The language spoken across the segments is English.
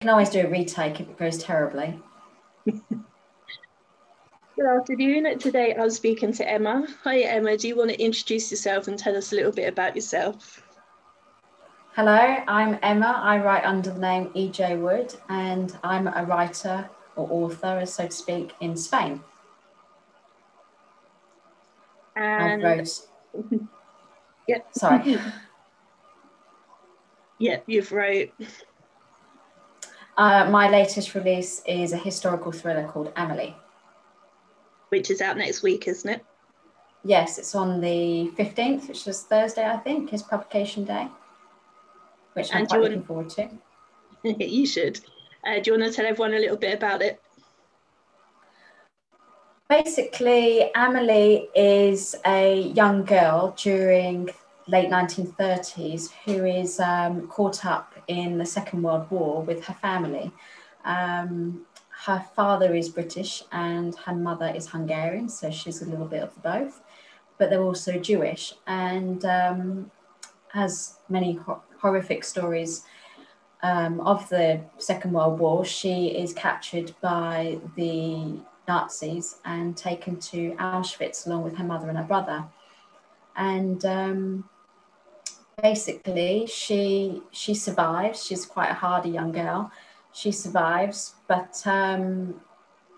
can always do a retake if it goes terribly. Good afternoon. Today I'm speaking to Emma. Hi, Emma. Do you want to introduce yourself and tell us a little bit about yourself? Hello, I'm Emma. I write under the name EJ Wood, and I'm a writer or author, so to speak, in Spain. And I wrote. yeah, Sorry. yeah, you've wrote. Uh, my latest release is a historical thriller called Amelie. Which is out next week, isn't it? Yes, it's on the 15th, which is Thursday, I think, is publication day, which I'm quite you looking forward to. you should. Uh, do you want to tell everyone a little bit about it? Basically, Amelie is a young girl during late 1930s who is um, caught up in the Second World War with her family. Um, her father is British and her mother is Hungarian, so she's a little bit of both, but they're also Jewish and um, has many ho- horrific stories um, of the Second World War. She is captured by the Nazis and taken to Auschwitz along with her mother and her brother. And um, basically, she she survives. She's quite a hardy young girl. She survives, but um,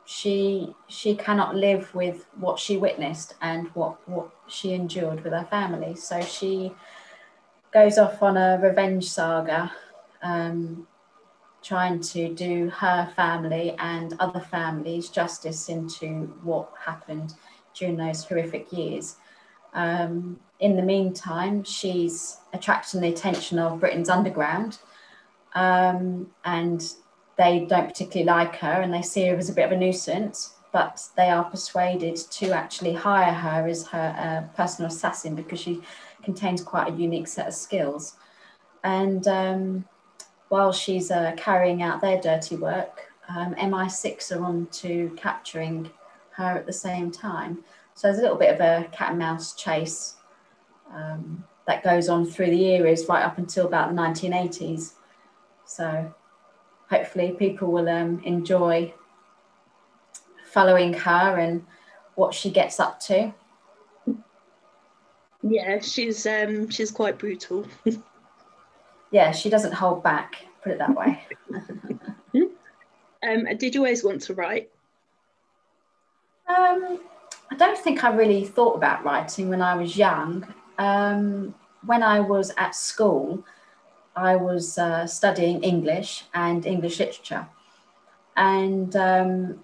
she she cannot live with what she witnessed and what what she endured with her family. So she goes off on a revenge saga. Um, trying to do her family and other families justice into what happened during those horrific years. Um, in the meantime, she's attracting the attention of Britain's underground, um, and they don't particularly like her and they see her as a bit of a nuisance. But they are persuaded to actually hire her as her uh, personal assassin because she contains quite a unique set of skills. And um, while she's uh, carrying out their dirty work, um, MI6 are on to capturing her at the same time. So there's a little bit of a cat and mouse chase um, that goes on through the eras right up until about the 1980s. So hopefully people will um, enjoy following her and what she gets up to. Yeah, she's um she's quite brutal. Yeah, she doesn't hold back, put it that way. Um, did you always want to write? Um, I don't think I really thought about writing when I was young. Um, when I was at school, I was uh, studying English and English literature. And um,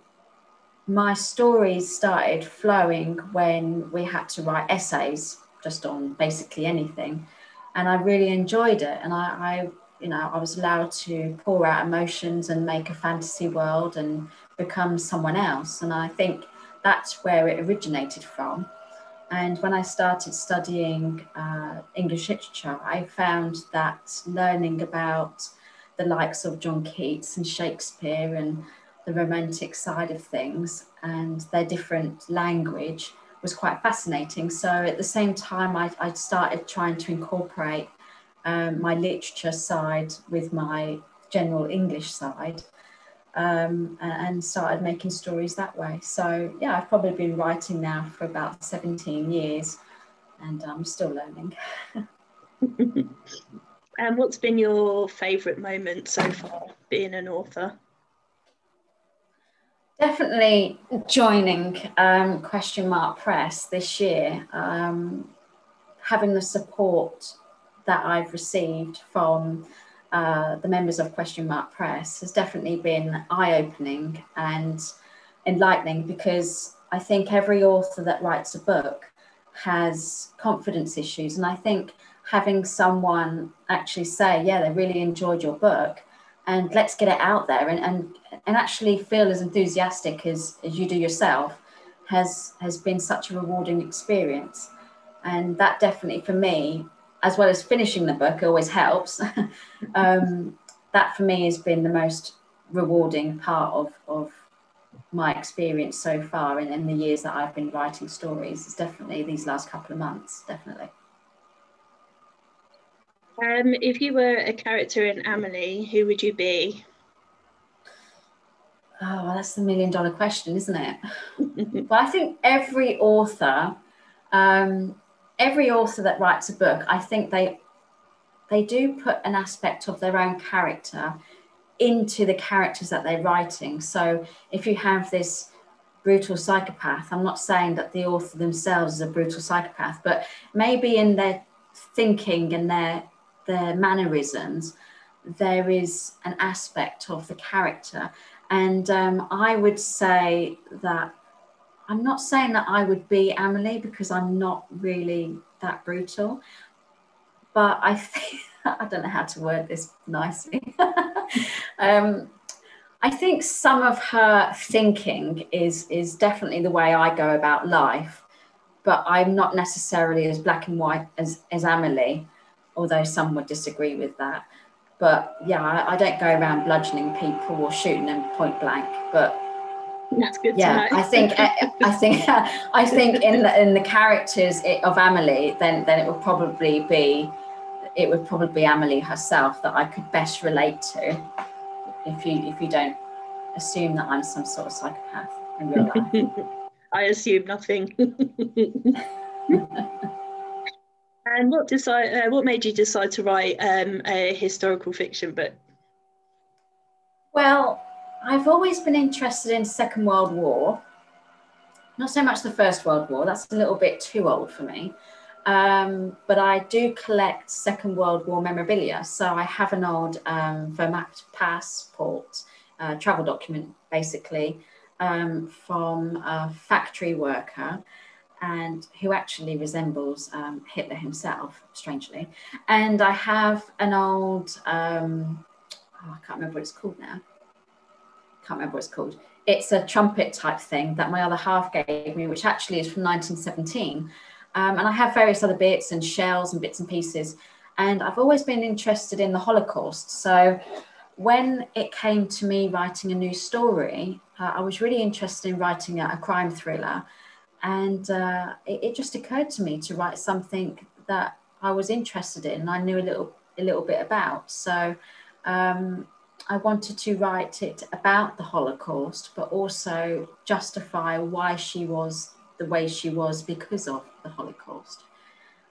my stories started flowing when we had to write essays just on basically anything. And I really enjoyed it. And I, I you know, I was allowed to pour out emotions and make a fantasy world and become someone else. And I think that's where it originated from. And when I started studying uh, English literature, I found that learning about the likes of John Keats and Shakespeare and the romantic side of things and their different language was quite fascinating. So at the same time, I, I started trying to incorporate um, my literature side with my general English side um, and started making stories that way. So, yeah, I've probably been writing now for about 17 years and I'm still learning. And what's been your favourite moment so far being an author? Definitely joining um, Question Mark Press this year, um, having the support that I've received from uh, the members of Question Mark Press has definitely been eye opening and enlightening because I think every author that writes a book has confidence issues. And I think having someone actually say, Yeah, they really enjoyed your book, and let's get it out there and, and, and actually feel as enthusiastic as, as you do yourself has, has been such a rewarding experience. And that definitely, for me, as well as finishing the book always helps um, that for me has been the most rewarding part of, of my experience so far in, in the years that I've been writing stories is definitely these last couple of months, definitely. Um, if you were a character in Amelie, who would you be? Oh, well, that's the million dollar question, isn't it? but I think every author, um, every author that writes a book, I think they they do put an aspect of their own character into the characters that they're writing. So if you have this brutal psychopath, I'm not saying that the author themselves is a brutal psychopath, but maybe in their thinking and their their mannerisms, there is an aspect of the character. And um, I would say that I'm not saying that I would be Amelie because I'm not really that brutal, but I think I don't know how to word this nicely. um, I think some of her thinking is is definitely the way I go about life, but I'm not necessarily as black and white as as Amelie, although some would disagree with that. But yeah, I, I don't go around bludgeoning people or shooting them point blank. But that's good. Yeah, I think I think I think in the in the characters of Amelie, then then it would probably be it would probably be Amelie herself that I could best relate to. If you if you don't assume that I'm some sort of psychopath in real life. I assume nothing. and what decide uh, what made you decide to write um, a historical fiction book? Well, I've always been interested in Second World War. Not so much the First World War, that's a little bit too old for me. Um, but I do collect Second World War memorabilia. So I have an old um, Wehrmacht passport, uh, travel document basically, um, from a factory worker and who actually resembles um, Hitler himself, strangely. And I have an old, um, oh, I can't remember what it's called now. Can't remember what it's called. It's a trumpet type thing that my other half gave me, which actually is from 1917 um, and I have various other bits and shells and bits and pieces. And I've always been interested in the Holocaust. So when it came to me writing a new story, uh, I was really interested in writing a, a crime thriller. And uh, it, it, just occurred to me to write something that I was interested in and I knew a little, a little bit about. So um, I wanted to write it about the Holocaust, but also justify why she was the way she was because of the Holocaust.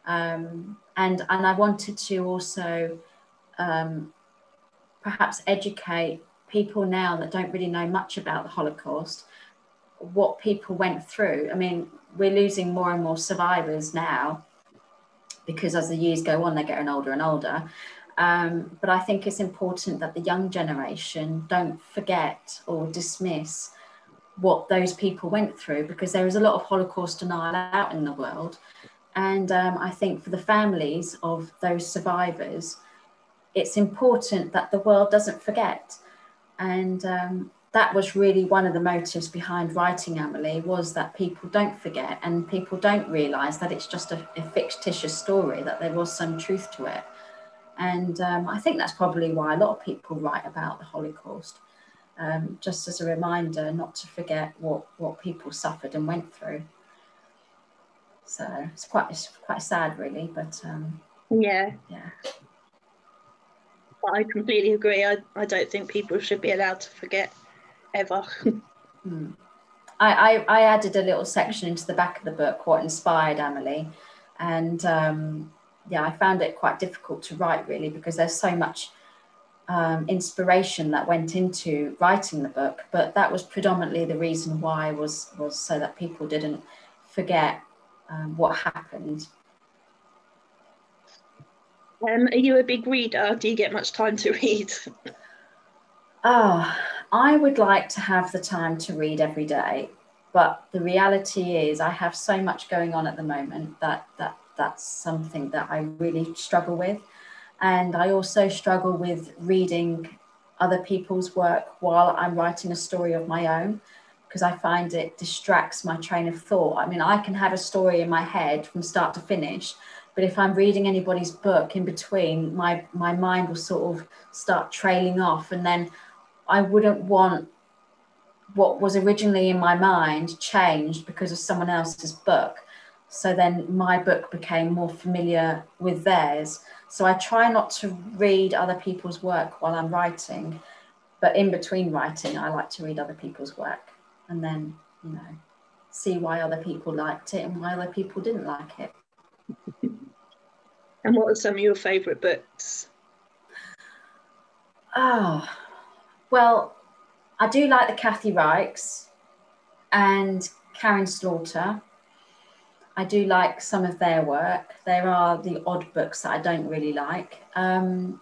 Um, and, and I wanted to also um, perhaps educate people now that don't really know much about the Holocaust, what people went through. I mean, we're losing more and more survivors now because as the years go on, they're getting older and older. Um, but I think it's important that the young generation don't forget or dismiss what those people went through because there is a lot of Holocaust denial out in the world. And um, I think for the families of those survivors, it's important that the world doesn't forget. And um, that was really one of the motives behind writing Amelie was that people don't forget and people don't realize that it's just a, a fictitious story, that there was some truth to it. And um, I think that's probably why a lot of people write about the Holocaust um, just as a reminder not to forget what, what people suffered and went through. So it's quite it's quite sad, really, but um, yeah, yeah. I completely agree. I, I don't think people should be allowed to forget ever. hmm. I, I, I, added a little section into the back of the book, what inspired Amelie. And um, yeah, I found it quite difficult to write really because there's so much um, inspiration that went into writing the book, but that was predominantly the reason why was was so that people didn't forget um, what happened. Um, are you a big reader? Do you get much time to read? oh, I would like to have the time to read every day, but the reality is I have so much going on at the moment that that that's something that I really struggle with. And I also struggle with reading other people's work while I'm writing a story of my own because I find it distracts my train of thought. I mean, I can have a story in my head from start to finish, but if I'm reading anybody's book in between, my my mind will sort of start trailing off, and then I wouldn't want what was originally in my mind changed because of someone else's book. So then my book became more familiar with theirs. So I try not to read other people's work while I'm writing, but in between writing, I like to read other people's work and then, you know, see why other people liked it and why other people didn't like it. and what are some of your favourite books? Oh, well, I do like the Kathy Reichs and Karin Slaughter. I do like some of their work. There are the odd books that I don't really like. Um,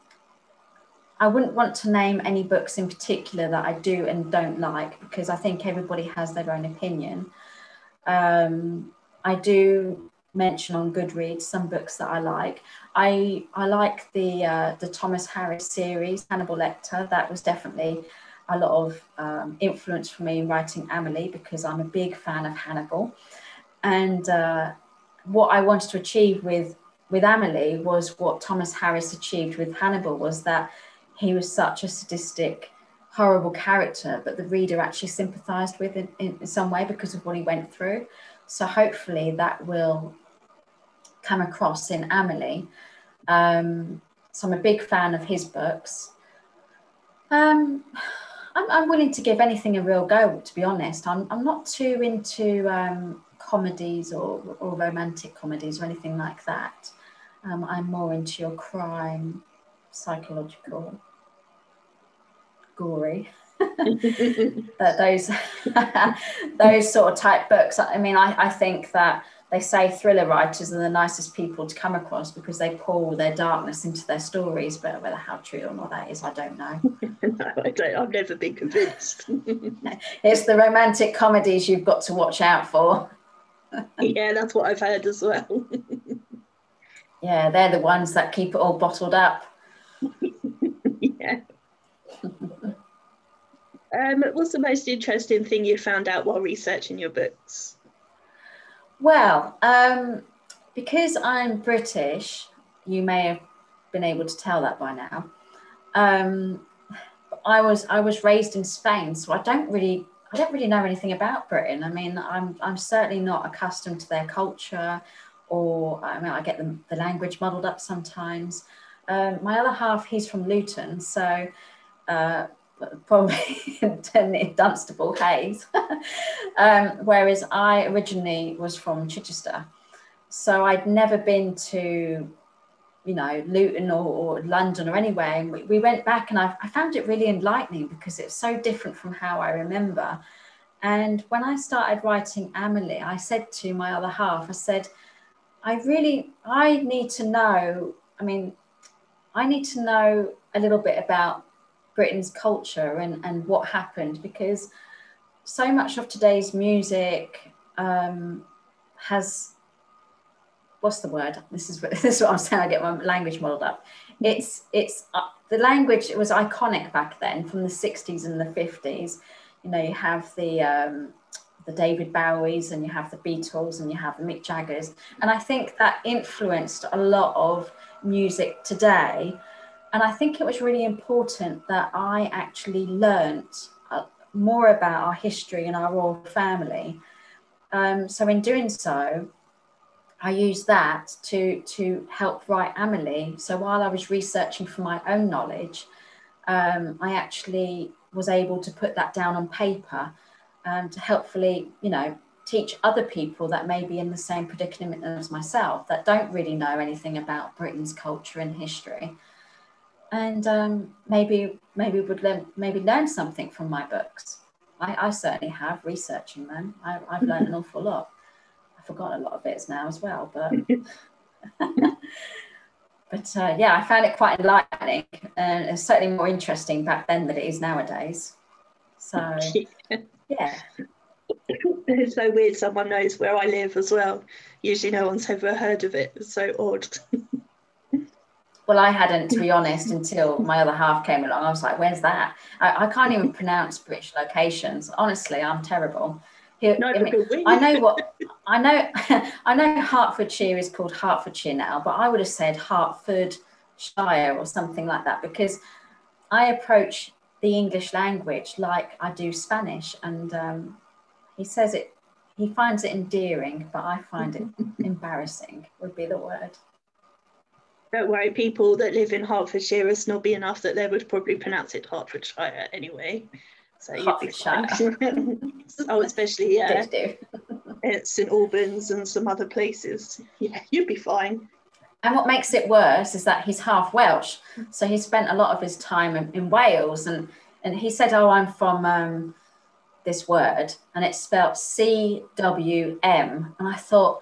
I wouldn't want to name any books in particular that I do and don't like because I think everybody has their own opinion. Um, I do mention on Goodreads some books that I like. I I like the uh, the Thomas Harris series, Hannibal Lecter. That was definitely a lot of um, influence for me in writing Amelie because I'm a big fan of Hannibal. And uh, what I wanted to achieve with with Amelie was what Thomas Harris achieved with Hannibal was that he was such a sadistic, horrible character, but the reader actually sympathised with in, in some way because of what he went through. So hopefully that will come across in Amelie. Um, so I'm a big fan of his books. Um, I'm, I'm, willing to give anything a real go, to be honest. I'm, I'm not too into um, comedies or, or romantic comedies or anything like that. Um, I'm more into your crime, psychological, gory. that those those sort of type books. I mean, I, I think that they say thriller writers are the nicest people to come across because they pour their darkness into their stories. But whether how true or not that is, I don't know. no, I don't. I've never been convinced. it's the romantic comedies you've got to watch out for. yeah, that's what I've heard as well. yeah, they're the ones that keep it all bottled up. yeah. Um, what's the most interesting thing you found out while researching your books? Well, um, because I'm British, you may have been able to tell that by now. Um, I was I was raised in Spain, so I don't really I don't really know anything about Britain. I mean, I'm I'm certainly not accustomed to their culture, or I mean, I get the, the language muddled up sometimes. Um, my other half, he's from Luton, so uh, probably Dunstable, Hayes. um, whereas I originally was from Chichester. So I'd never been to, you know, Luton or, or London or anywhere. And we, we went back and I, I found it really enlightening because it's so different from how I remember. And when I started writing Amelie, I said to my other half, I said, I really, I need to know, I mean, I need to know a little bit about Britain's culture and, and what happened because so much of today's music um, has what's the word? This is this is what i'm saying i get my language modeled up. It's it's uh, the language it was iconic back then from the 60s and the 50s you know you have the um, the david bowies and you have the beatles and you have the mick jaggers. And i think that influenced a lot of music today. And I think it was really important that I actually learnt uh, more about our history and our royal family. Um, so in doing so, I used that to to help write Amelie. So while I was researching for my own knowledge, um, I actually was able to put that down on paper um, to helpfully, you know, teach other people that may be in the same predicament as myself that don't really know anything about Britain's culture and history and um, maybe maybe would learn maybe learn something from my books. I, I certainly have researching them. I, have learned an awful lot. I've forgotten a lot of bits now as well, but but uh, yeah, I found it quite enlightening and it's certainly more interesting back then than it is nowadays. So yeah. It's so weird someone knows where I live as well. Usually no one's ever heard of it. It's so odd. Well, I hadn't, to be honest, until my other half came along. I was like, "Where's that?" I, I can't even pronounce British locations. Honestly, I'm terrible. No, I, mean, I know what I know. I know Hertfordshire is called Hertfordshire now, but I would have said Hertfordshire or something like that because I approach the English language like I do Spanish, and um, he says it. He finds it endearing, but I find it embarrassing. Would be the word. Don't worry, people that live in Hertfordshire are snobby enough that they would probably pronounce it Hertfordshire anyway. So you'd be fine. oh, especially yeah, at St Albans and some other places. Yeah, you'd be fine. And what makes it worse is that he's half Welsh, so he spent a lot of his time in, in Wales, and and he said, "Oh, I'm from um, this word," and it's spelled C W M, and I thought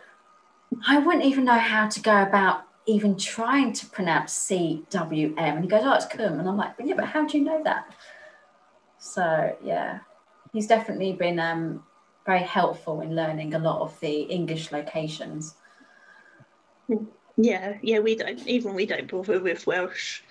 I wouldn't even know how to go about even trying to pronounce C W M, and he goes, "Oh, it's cum," and I'm like, "Yeah, but how do you know that?" So yeah, he's definitely been um, very helpful in learning a lot of the English locations. Yeah, yeah, we don't even we don't bother with Welsh.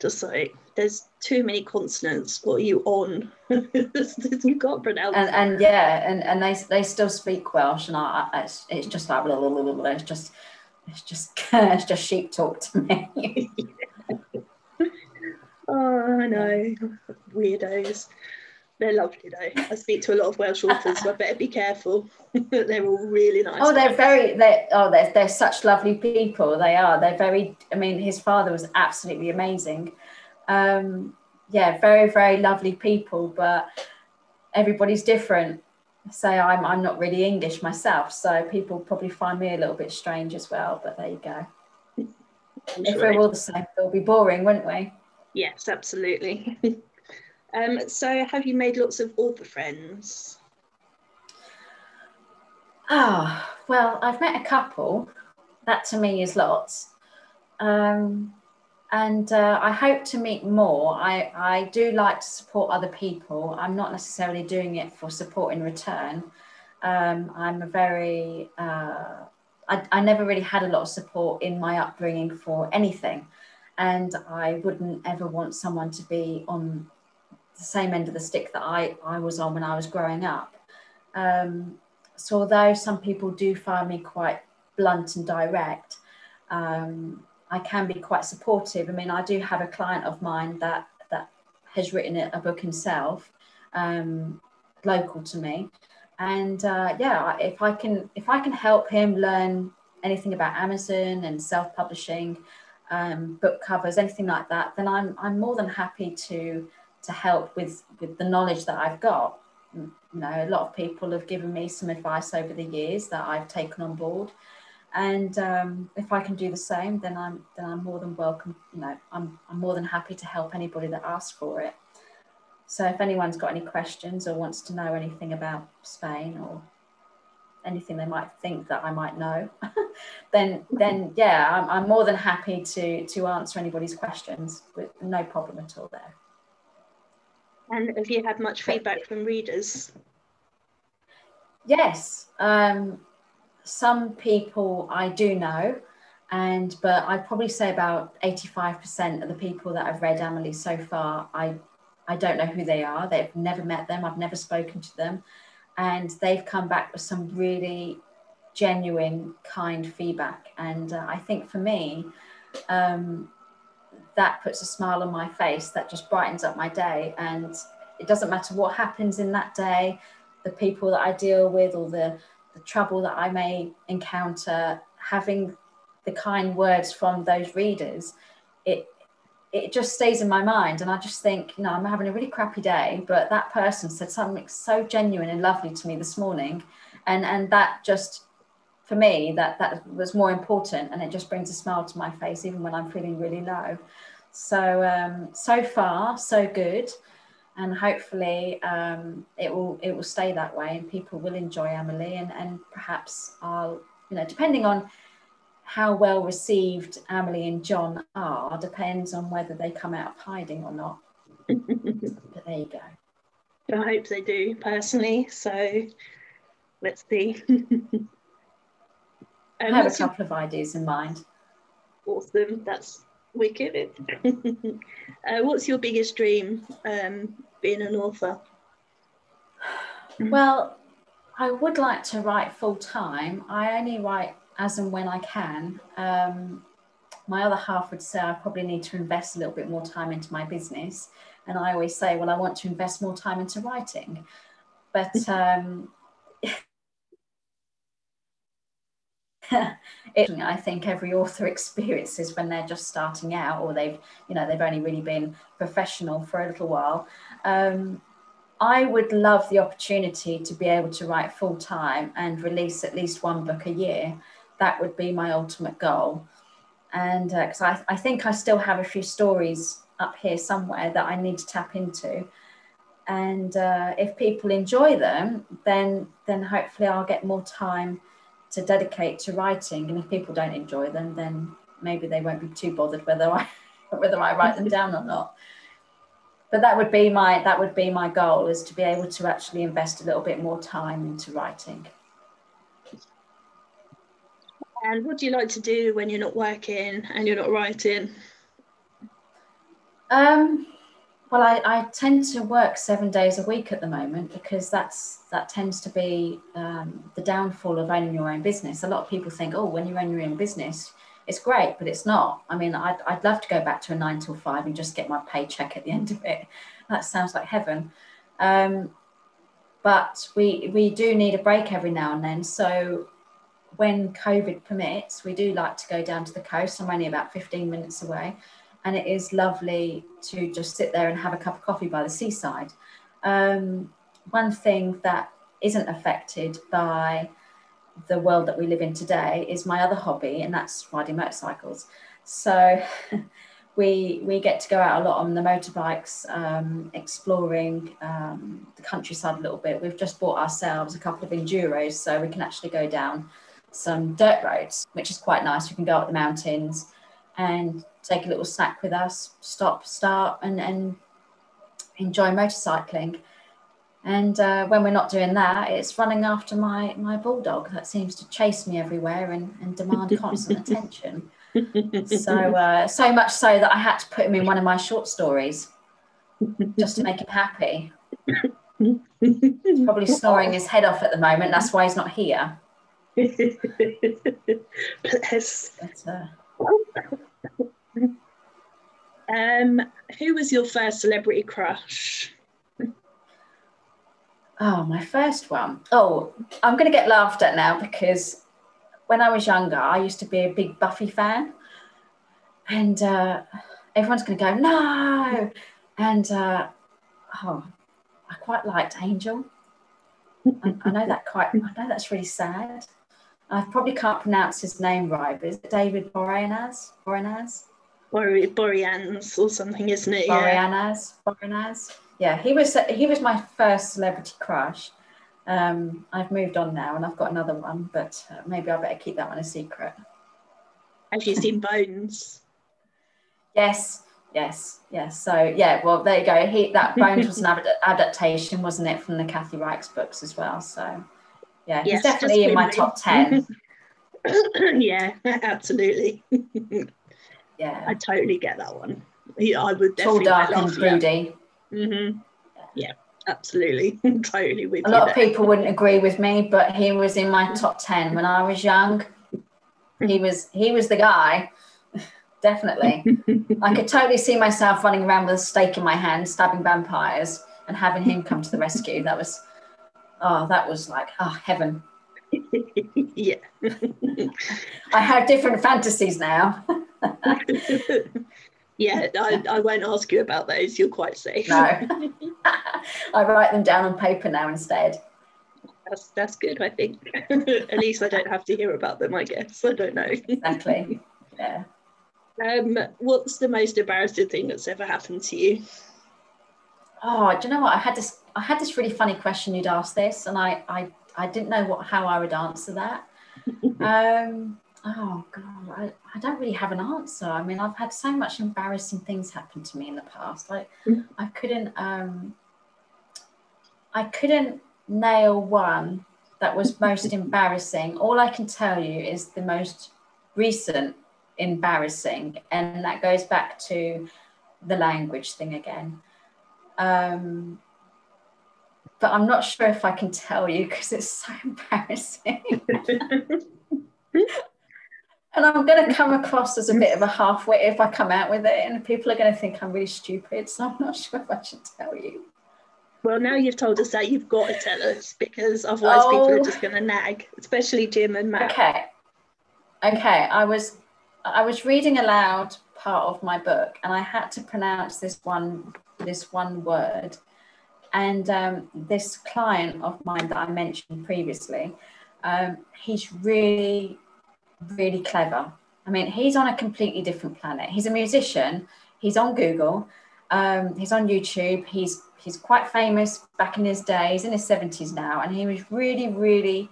Just like there's too many consonants. What are you on? you can't pronounce. And, and yeah, and, and they they still speak Welsh, and I, I it's, it's just like blah, blah, blah, blah, it's just it's just it's just sheep talk to me. oh, I know, weirdos. They're lovely though. I speak to a lot of Welsh authors, so I better be careful. they're all really nice. Oh, they're very They're, oh they're they're such lovely people. They are. They're very I mean, his father was absolutely amazing. Um, yeah, very, very lovely people, but everybody's different. Say I'm I'm not really English myself, so people probably find me a little bit strange as well, but there you go. if we're all the same, it will be boring, wouldn't we? Yes, absolutely. Um, so, have you made lots of author friends? Ah, oh, well, I've met a couple. That to me is lots. Um, and uh, I hope to meet more. I, I do like to support other people. I'm not necessarily doing it for support in return. Um, I'm a very, uh, I, I never really had a lot of support in my upbringing for anything. And I wouldn't ever want someone to be on the same end of the stick that I, I was on when I was growing up. Um, so although some people do find me quite blunt and direct, um, I can be quite supportive. I mean, I do have a client of mine that that has written a book himself, um, local to me, and uh, yeah, if I can if I can help him learn anything about Amazon and self publishing, um, book covers, anything like that, then I'm I'm more than happy to to help with with the knowledge that I've got. You know, a lot of people have given me some advice over the years that I've taken on board, and um, if I can do the same, then I'm then I'm more than welcome. You know, I'm I'm more than happy to help anybody that asks for it. So if anyone's got any questions or wants to know anything about Spain or anything they might think that I might know, then then yeah, I'm, I'm more than happy to to answer anybody's questions with no problem at all there. And have you had much feedback from readers? Yes, um, some people I do know, and but I'd probably say about 85% of the people that I've read Amelie so far, I I don't know who they are. They've never met them. I've never spoken to them, and they've come back with some really genuine, kind feedback. And uh, I think for me, um, that puts a smile on my face that just brightens up my day and it doesn't matter what happens in that day the people that i deal with or the, the trouble that i may encounter having the kind words from those readers it it just stays in my mind and i just think you know i'm having a really crappy day but that person said something so genuine and lovely to me this morning and and that just for me that that was more important and it just brings a smile to my face even when i'm feeling really low. So um, so far so good and hopefully um, it will it will stay that way and people will enjoy Amelie, and, and perhaps I'll you know depending on how well received Amelie and John are depends on whether they come out of hiding or not but there you go I hope they do personally so let's see I have a couple of ideas in mind. Awesome, that's wicked. uh, what's your biggest dream um, being an author? Well, I would like to write full time. I only write as and when I can. Um, my other half would say I probably need to invest a little bit more time into my business. And I always say, well, I want to invest more time into writing. But um, it, I think every author experiences when they're just starting out or they've, you know, they've only really been professional for a little while. Um, I would love the opportunity to be able to write full time and release at least one book a year. That would be my ultimate goal. And because uh, I, I think I still have a few stories up here somewhere that I need to tap into. And uh, if people enjoy them, then then hopefully I'll get more time to dedicate to writing. And if people don't enjoy them, then maybe they won't be too bothered whether I whether I write them down or not but that would be my that would be my goal is to be able to actually invest a little bit more time into writing and what do you like to do when you're not working and you're not writing um, well I, I tend to work seven days a week at the moment because that's that tends to be um, the downfall of owning your own business a lot of people think oh when you own your own business it's great, but it's not. I mean, I'd, I'd love to go back to a nine till five and just get my paycheck at the end of it. That sounds like heaven. Um, but we we do need a break every now and then. So when COVID permits, we do like to go down to the coast. I'm only about 15 minutes away, and it is lovely to just sit there and have a cup of coffee by the seaside. Um, one thing that isn't affected by the world that we live in today is my other hobby, and that's riding motorcycles. So we we get to go out a lot on the motorbikes, um, exploring um, the countryside a little bit. We've just bought ourselves a couple of enduros, so we can actually go down some dirt roads, which is quite nice. We can go up the mountains and take a little snack with us, stop, start, and and enjoy motorcycling. And uh, when we're not doing that, it's running after my, my bulldog that seems to chase me everywhere and, and demand constant attention. So, uh, so much so that I had to put him in one of my short stories just to make him happy. He's probably snoring his head off at the moment. That's why he's not here. Bless. But, uh... um, who was your first celebrity crush? Oh, my first one. Oh, I'm going to get laughed at now because when I was younger, I used to be a big Buffy fan. And uh, everyone's going to go, no. And uh, oh, I quite liked Angel. I, I, know that quite, I know that's really sad. I probably can't pronounce his name right, but is it David Boreanaz? Boreanaz? Boreanaz or something, isn't it? Boreanaz. Yeah. Boreanaz yeah, he was he was my first celebrity crush. Um, I've moved on now, and I've got another one, but uh, maybe I better keep that one a secret. Have you seen Bones? yes, yes, yes. So yeah, well there you go. He that Bones was an ad- adaptation, wasn't it, from the Kathy Reichs books as well? So yeah, he's definitely in my top ten. yeah, absolutely. yeah, I totally get that one. Yeah, I would definitely. Tall, dark, and broody. Mm-hmm. Yeah, absolutely. totally with A lot of people wouldn't agree with me, but he was in my top 10 when I was young. He was he was the guy. Definitely. I could totally see myself running around with a stake in my hand, stabbing vampires and having him come to the rescue. That was oh, that was like oh heaven. yeah. I have different fantasies now. Yeah, I, I won't ask you about those. You're quite safe. No, I write them down on paper now instead. That's that's good. I think at least I don't have to hear about them. I guess I don't know. exactly. Yeah. Um, what's the most embarrassing thing that's ever happened to you? Oh, do you know what? I had this. I had this really funny question. You'd ask this, and I, I, I didn't know what how I would answer that. um, Oh God, I, I don't really have an answer. I mean, I've had so much embarrassing things happen to me in the past. Like. I couldn't um I couldn't nail one that was most embarrassing. All I can tell you is the most recent embarrassing, and that goes back to the language thing again. Um, but I'm not sure if I can tell you because it's so embarrassing. And I'm going to come across as a bit of a halfwit if I come out with it, and people are going to think I'm really stupid. So I'm not sure if I should tell you. Well, now you've told us that, you've got to tell us because otherwise oh. people are oh. just going to nag, especially Jim and Matt. Okay. Okay, I was I was reading aloud part of my book, and I had to pronounce this one this one word. And um, this client of mine that I mentioned previously, um, he's really, really clever. I mean, he's on a completely different planet. He's a musician. He's on Google. Um, he's on YouTube. He's he's quite famous back in his day. He's in his seventies now, and he was really, really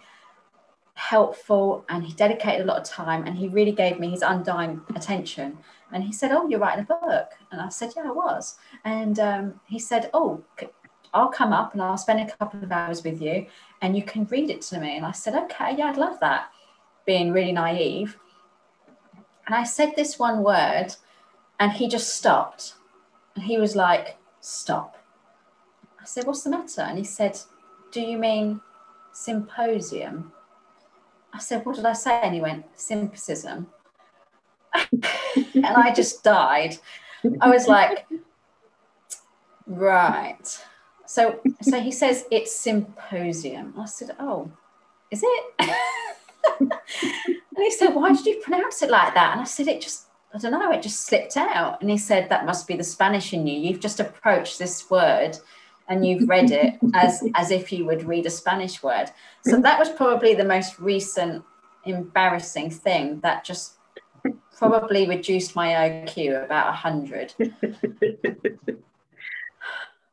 helpful and he dedicated a lot of time and he really gave me his undying attention and he said oh you're writing a book and i said yeah i was and um, he said oh i'll come up and i'll spend a couple of hours with you and you can read it to me and i said okay yeah i'd love that being really naive and i said this one word and he just stopped and he was like stop i said what's the matter and he said do you mean symposium I said, What did I say? And he went, Symphysis. and I just died. I was like, Right. So, so he says it's symposium. I said, Oh, is it? and he said, Why did you pronounce it like that? And I said, It just, I don't know, it just slipped out. And he said, That must be the Spanish in you. You've just approached this word and you've read it as as if you would read a Spanish word. So that was probably the most recent embarrassing thing that just probably reduced my IQ about 100.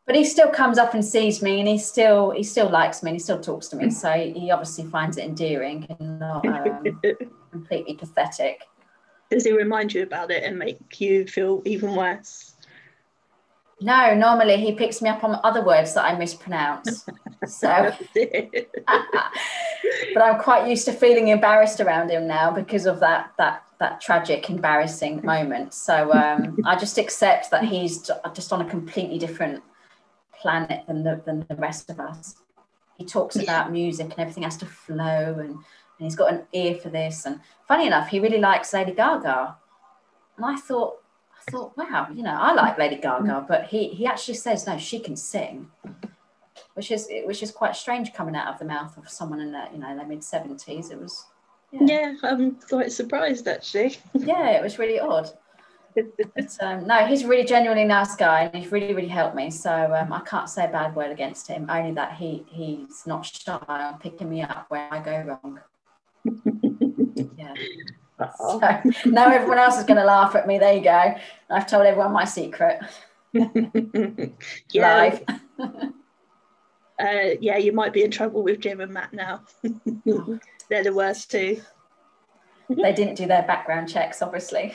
But he still comes up and sees me and he still he still likes me and he still talks to me so he obviously finds it endearing and not um, completely pathetic does he remind you about it and make you feel even worse no, normally he picks me up on other words that I mispronounce. So, but I'm quite used to feeling embarrassed around him now because of that that that tragic, embarrassing moment. So um, I just accept that he's just on a completely different planet than the than the rest of us. He talks about music and everything has to flow, and, and he's got an ear for this. And funny enough, he really likes Lady Gaga. And I thought, I thought, wow, you know, I like Lady Gaga, mm. but he he actually says no, she can sing, which is which is quite strange coming out of the mouth of someone in their you know their mid seventies. It was. Yeah. yeah, I'm quite surprised actually. yeah, it was really odd. But um, no, he's a really genuinely nice guy, and he's really, really helped me. So um, I can't say a bad word against him. Only that he he's not shy on picking me up where I go wrong. yeah. So now everyone else is going to laugh at me. There you go. I've told everyone my secret. yeah. Live. uh, yeah, you might be in trouble with Jim and Matt now. They're the worst too. they didn't do their background checks, obviously.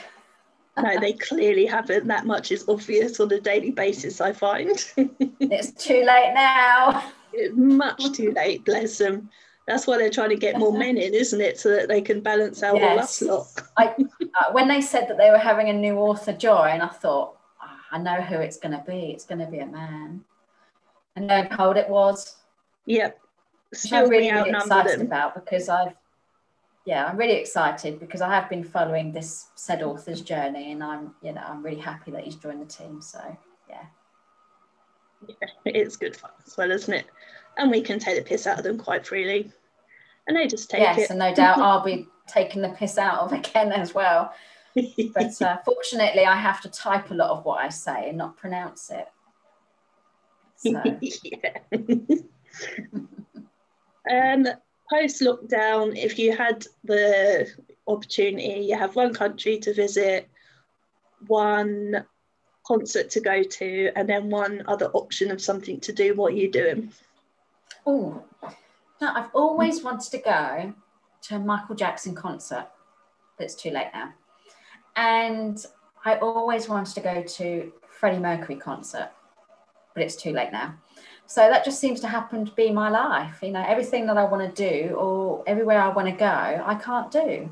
No, they clearly haven't. That much is obvious on a daily basis, I find. it's too late now. It's much too late, bless them. That's why they're trying to get more men in, isn't it? So that they can balance out yes. all us lot. I, uh, when they said that they were having a new author join, I thought, oh, I know who it's going to be. It's going to be a man. And lo and behold, it was. Yep. Still I'm really, really excited them. about because I've, yeah, I'm really excited because I have been following this said author's journey, and I'm, you know, I'm really happy that he's joined the team. So, yeah. Yeah, it's good fun as well, isn't it? and we can take the piss out of them quite freely. And they just take yes, it. Yes, and no doubt I'll be taking the piss out of again as well. but uh, fortunately, I have to type a lot of what I say and not pronounce it. So. um, Post lockdown, if you had the opportunity, you have one country to visit, one concert to go to, and then one other option of something to do, what are you doing? Oh, now I've always wanted to go to a Michael Jackson concert, but it's too late now. And I always wanted to go to Freddie Mercury concert, but it's too late now. So that just seems to happen to be my life. You know, everything that I want to do or everywhere I want to go, I can't do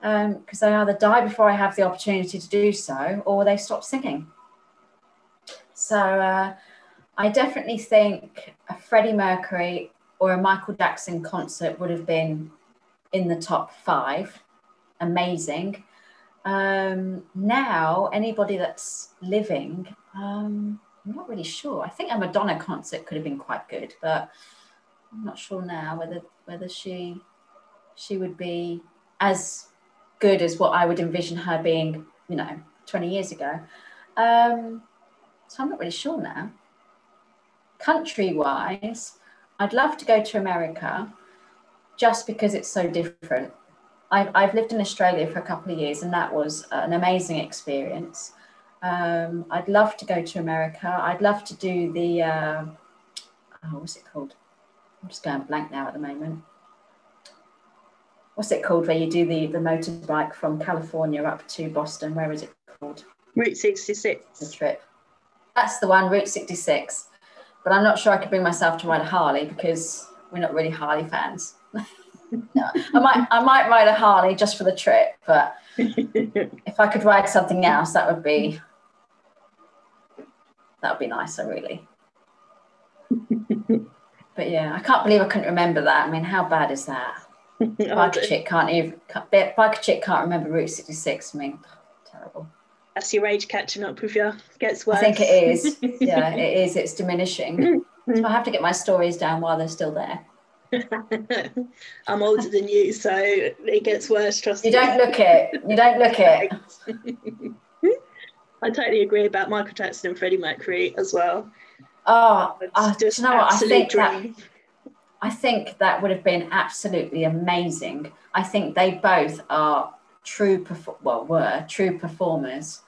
because um, they either die before I have the opportunity to do so or they stop singing. So uh, I definitely think a Freddie Mercury or a Michael Jackson concert would have been in the top five. Amazing. Um, now, anybody that's living, um, I'm not really sure. I think a Madonna concert could have been quite good, but I'm not sure now whether whether she she would be as good as what I would envision her being, you know, 20 years ago. Um, so I'm not really sure now. Country wise, I'd love to go to America just because it's so different. I've, I've lived in Australia for a couple of years and that was an amazing experience. Um, I'd love to go to America. I'd love to do the, uh, oh, what's it called? I'm just going blank now at the moment. What's it called where you do the, the motorbike from California up to Boston? Where is it called? Route 66. The trip. That's the one, Route 66. But I'm not sure I could bring myself to ride a Harley because we're not really Harley fans. no, I might I might ride a Harley just for the trip, but if I could ride something else, that would be that would be nicer, really. but yeah, I can't believe I couldn't remember that. I mean, how bad is that? Biker oh, chick can't even biker chick can't remember Route 66. I mean, terrible. That's your age catching up with you. Gets worse. I think it is. yeah, it is. It's diminishing. so I have to get my stories down while they're still there. I'm older than you, so it gets worse. Trust you me. You don't look it. You don't look it. I totally agree about Michael Jackson and Freddie Mercury as well. Oh, uh, do you know what? I think that, I think that would have been absolutely amazing. I think they both are true, well, were true performers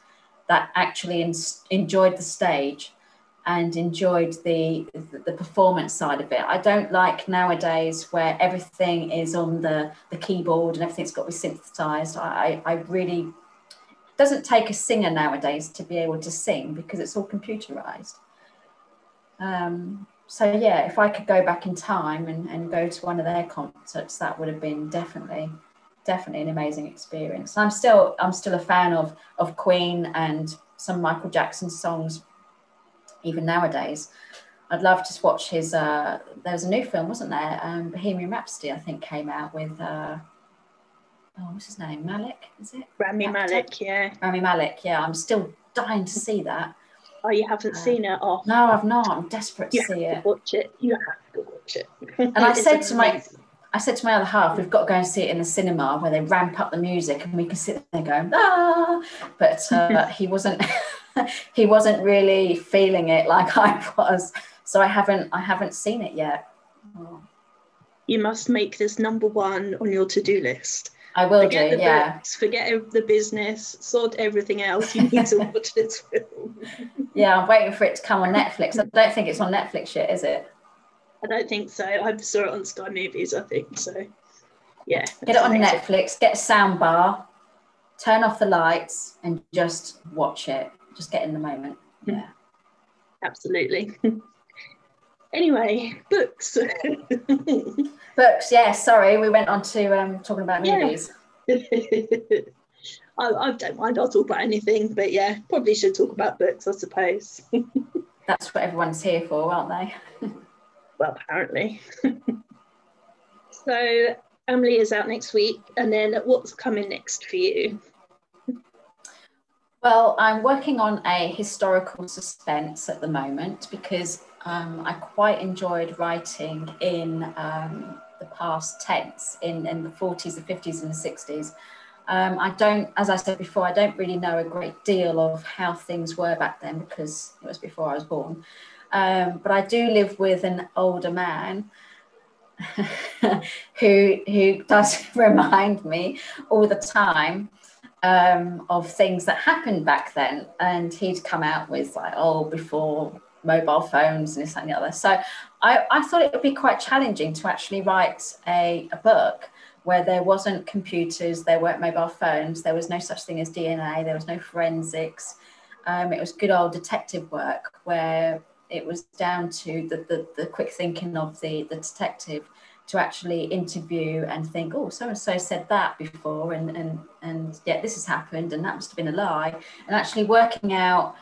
that actually in, enjoyed the stage and enjoyed the the performance side of it. I don't like nowadays where everything is on the the keyboard and everything's got to be synthesized. I I really doesn't take a singer nowadays to be able to sing because it's all computerized. Um, so yeah, if I could go back in time and, and go to one of their concerts, that would have been definitely definitely an amazing experience. I'm still I'm still a fan of of Queen and some Michael Jackson songs, even nowadays. I'd love to watch his. Uh, there was a new film, wasn't there? Um, Bohemian Rhapsody, I think, came out with. Uh, oh, what's his name? Malik, is it? Rami Malek, yeah. Rami Malek, yeah. I'm still dying to see that. Oh, you haven't uh, seen it? Oh, no, I've not. I'm desperate to you see it. watch it. You have to watch it. And I said to my, I said to my other half, we've got to go and see it in the cinema where they ramp up the music and we can sit there going ah. But uh, he wasn't, he wasn't really feeling it like I was. So I haven't, I haven't seen it yet. You must make this number one on your to-do list. I will forget do, the yeah. Books, forget the business, sort everything else. You need to watch this film. yeah, I'm waiting for it to come on Netflix. I don't think it's on Netflix yet, is it? I don't think so. I saw it on Sky Movies, I think. So, yeah. Get it on Netflix, get a sound bar, turn off the lights, and just watch it. Just get in the moment. Yeah. Absolutely. anyway, books. books, yeah, sorry. We went on to um, talking about movies. I, I don't mind, I'll talk about anything, but yeah, probably should talk about books, I suppose. That's what everyone's here for, aren't they? well, apparently. so Amelie is out next week, and then what's coming next for you? Well, I'm working on a historical suspense at the moment because um, I quite enjoyed writing in um, the past tense, in, in the 40s, the 50s, and the 60s. Um, I don't, as I said before, I don't really know a great deal of how things were back then because it was before I was born. Um, but I do live with an older man who who does remind me all the time um, of things that happened back then. And he'd come out with like, oh, before mobile phones and this and the other. So I, I thought it would be quite challenging to actually write a, a book where there wasn't computers, there weren't mobile phones, there was no such thing as DNA, there was no forensics. Um, it was good old detective work where it was down to the, the, the quick thinking of the, the detective to actually interview and think, oh, so and so said that before, and and and yeah, this has happened, and that must have been a lie, and actually working out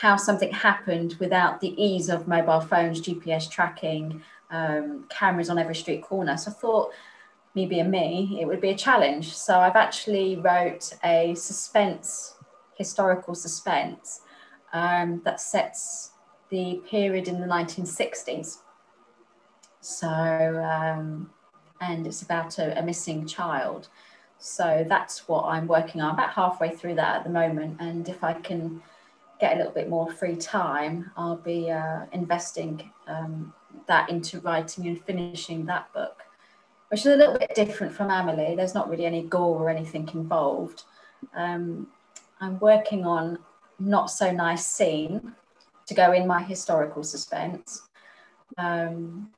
how something happened without the ease of mobile phones, GPS tracking, um, cameras on every street corner. So I thought, me being me, it would be a challenge. So I've actually wrote a suspense, historical suspense um, that sets the period in the 1960s. So, um, and it's about a, a, missing child. so that's what I'm working on. About halfway through that at the moment, and if I can get a little bit more free time, I'll be uh, investing um, that into writing and finishing that book, which is a little bit different from Amelie. There's not really any gore or anything involved. Um, I'm working on not so nice scene to go in my historical suspense. Um,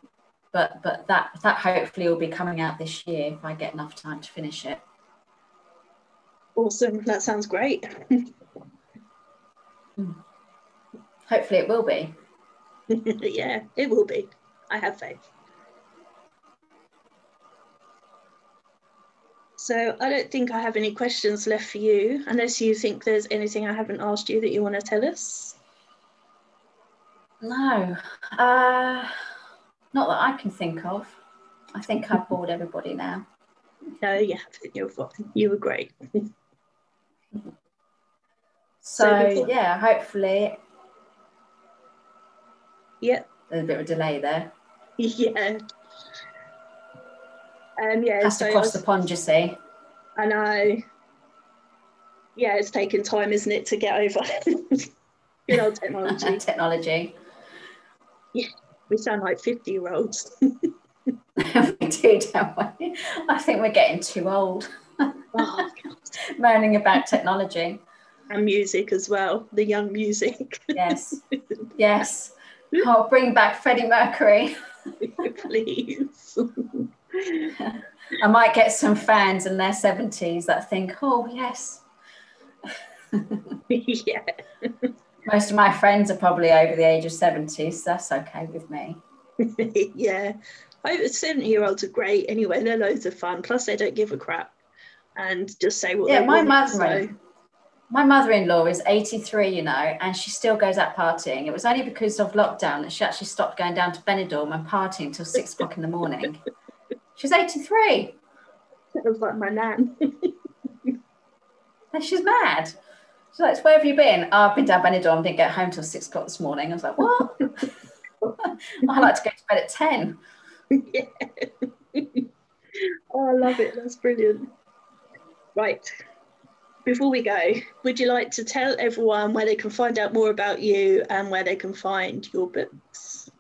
but but that that hopefully will be coming out this year if I get enough time to finish it. Awesome, that sounds great. Hopefully, it will be. yeah, it will be. I have faith. So I don't think I have any questions left for you, unless you think there's anything I haven't asked you that you want to tell us. No, uh, not that I can think of. I think I've bored everybody now. No, you haven't. You're fine. You were great. so, yeah, hopefully. Yeah. There's a bit of a delay there. Yeah. Um, yeah, Has so to cross was, the pond, you see. I know. Yeah, it's taken time, isn't it, to get over good old technology. technology. Yeah, we sound like 50 year olds. we do, don't we? I think we're getting too old. oh, Moaning about technology. And music as well, the young music. yes, yes. I'll bring back Freddie Mercury. Please. I might get some fans in their 70s that think, oh, yes. yeah. Most of my friends are probably over the age of 70, so that's okay with me. yeah. Over 70 year olds are great anyway. They're loads of fun. Plus, they don't give a crap and just say what they want. yeah, they my want. Mother, so. My mother in law is 83, you know, and she still goes out partying. It was only because of lockdown that she actually stopped going down to Benidorm and partying until six o'clock in the morning. She's 83. That was like my nan. and she's mad. She's like, where have you been? Oh, I've been down Benidorm, didn't get home till six o'clock this morning. I was like, what? I like to go to bed at 10. Yeah. oh, I love it. That's brilliant. Right. Before we go, would you like to tell everyone where they can find out more about you and where they can find your books?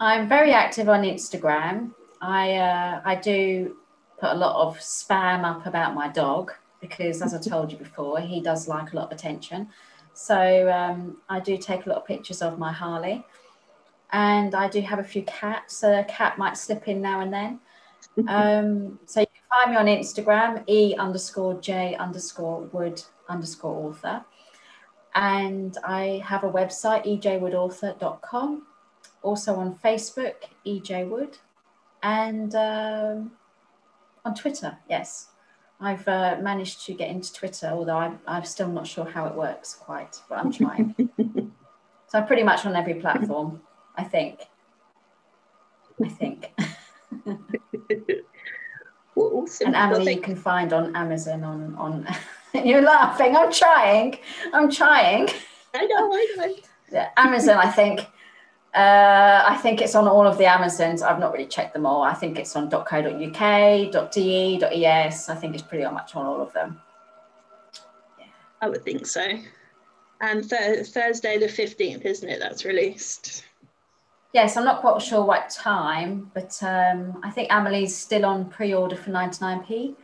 I'm very active on Instagram. I uh, I do put a lot of spam up about my dog because, as I told you before, he does like a lot of attention. So um, I do take a lot of pictures of my Harley, and I do have a few cats. So a cat might slip in now and then. Um, so you can find me on Instagram, e underscore j underscore wood underscore author. And I have a website, ejwoodauthor.com. Also on Facebook, EJ Wood and um, on Twitter, yes. I've uh, managed to get into Twitter, although I'm, I'm still not sure how it works quite, but I'm trying. so I'm pretty much on every platform, I think. I think. awesome. And Amelie, well, you can find on Amazon. On on, you're laughing. I'm trying. I'm trying. I know. I know. Yeah, Amazon, I think uh, I think it's on all of the Amazons. I've not really checked them all. I think it's on .co.uk, .de, .es. I think it's pretty much on all of them. Yeah. I would think so. And th- Thursday the 15th, isn't it? That's released. Yes, I'm not quite sure what time, but um, I think Amelie's still on pre-order for 99p,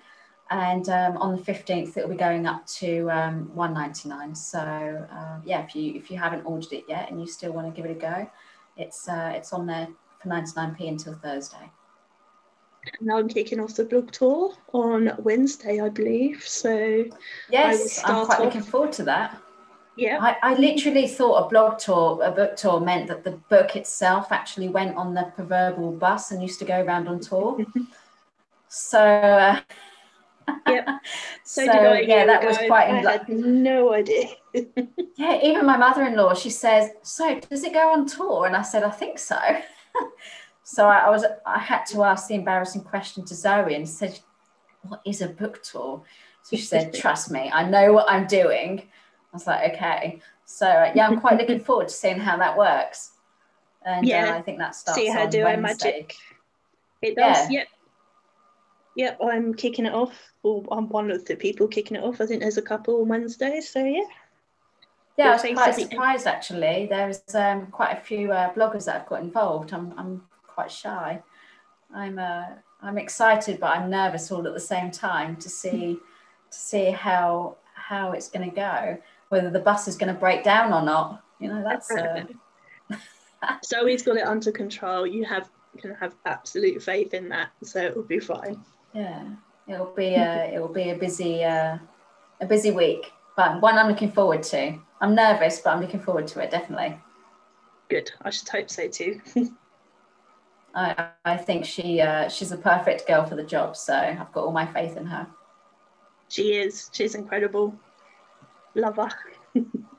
and um, on the 15th it'll be going up to um, 199. So uh, yeah, if you if you haven't ordered it yet and you still want to give it a go, it's uh, it's on there for 99p until Thursday. Now I'm kicking off the blog tour on Wednesday, I believe. So yes, I'm quite off. looking forward to that. Yeah, I, I literally thought a blog tour, a book tour, meant that the book itself actually went on the proverbial bus and used to go around on tour. so. Uh, yep. So, so yeah, that was quite. I had no idea. yeah, even my mother-in-law, she says, "So does it go on tour?" And I said, "I think so." so I, I, was, I had to ask the embarrassing question to Zoe and said, "What is a book tour?" So she said, "Trust me, I know what I'm doing." I was like, "Okay." So uh, yeah, I'm quite looking forward to seeing how that works. And yeah, uh, I think that starts. See her do her magic. It does. Yeah. Yep. Yep, I'm kicking it off. Well, I'm one of the people kicking it off. I think there's a couple on Wednesday, so yeah. Yeah, I was quite surprised actually. There's um, quite a few uh, bloggers that have got involved. I'm, I'm quite shy. I'm uh, I'm excited, but I'm nervous all at the same time to see to see how how it's going to go. Whether the bus is going to break down or not. You know, that's. Uh... he's got it under control. You have can have absolute faith in that, so it will be fine. Yeah, it'll be a it will be a busy uh, a busy week, but one I'm looking forward to. I'm nervous, but I'm looking forward to it definitely. Good. I should hope so too. I, I think she uh, she's a perfect girl for the job, so I've got all my faith in her. She is. She's incredible. Love her.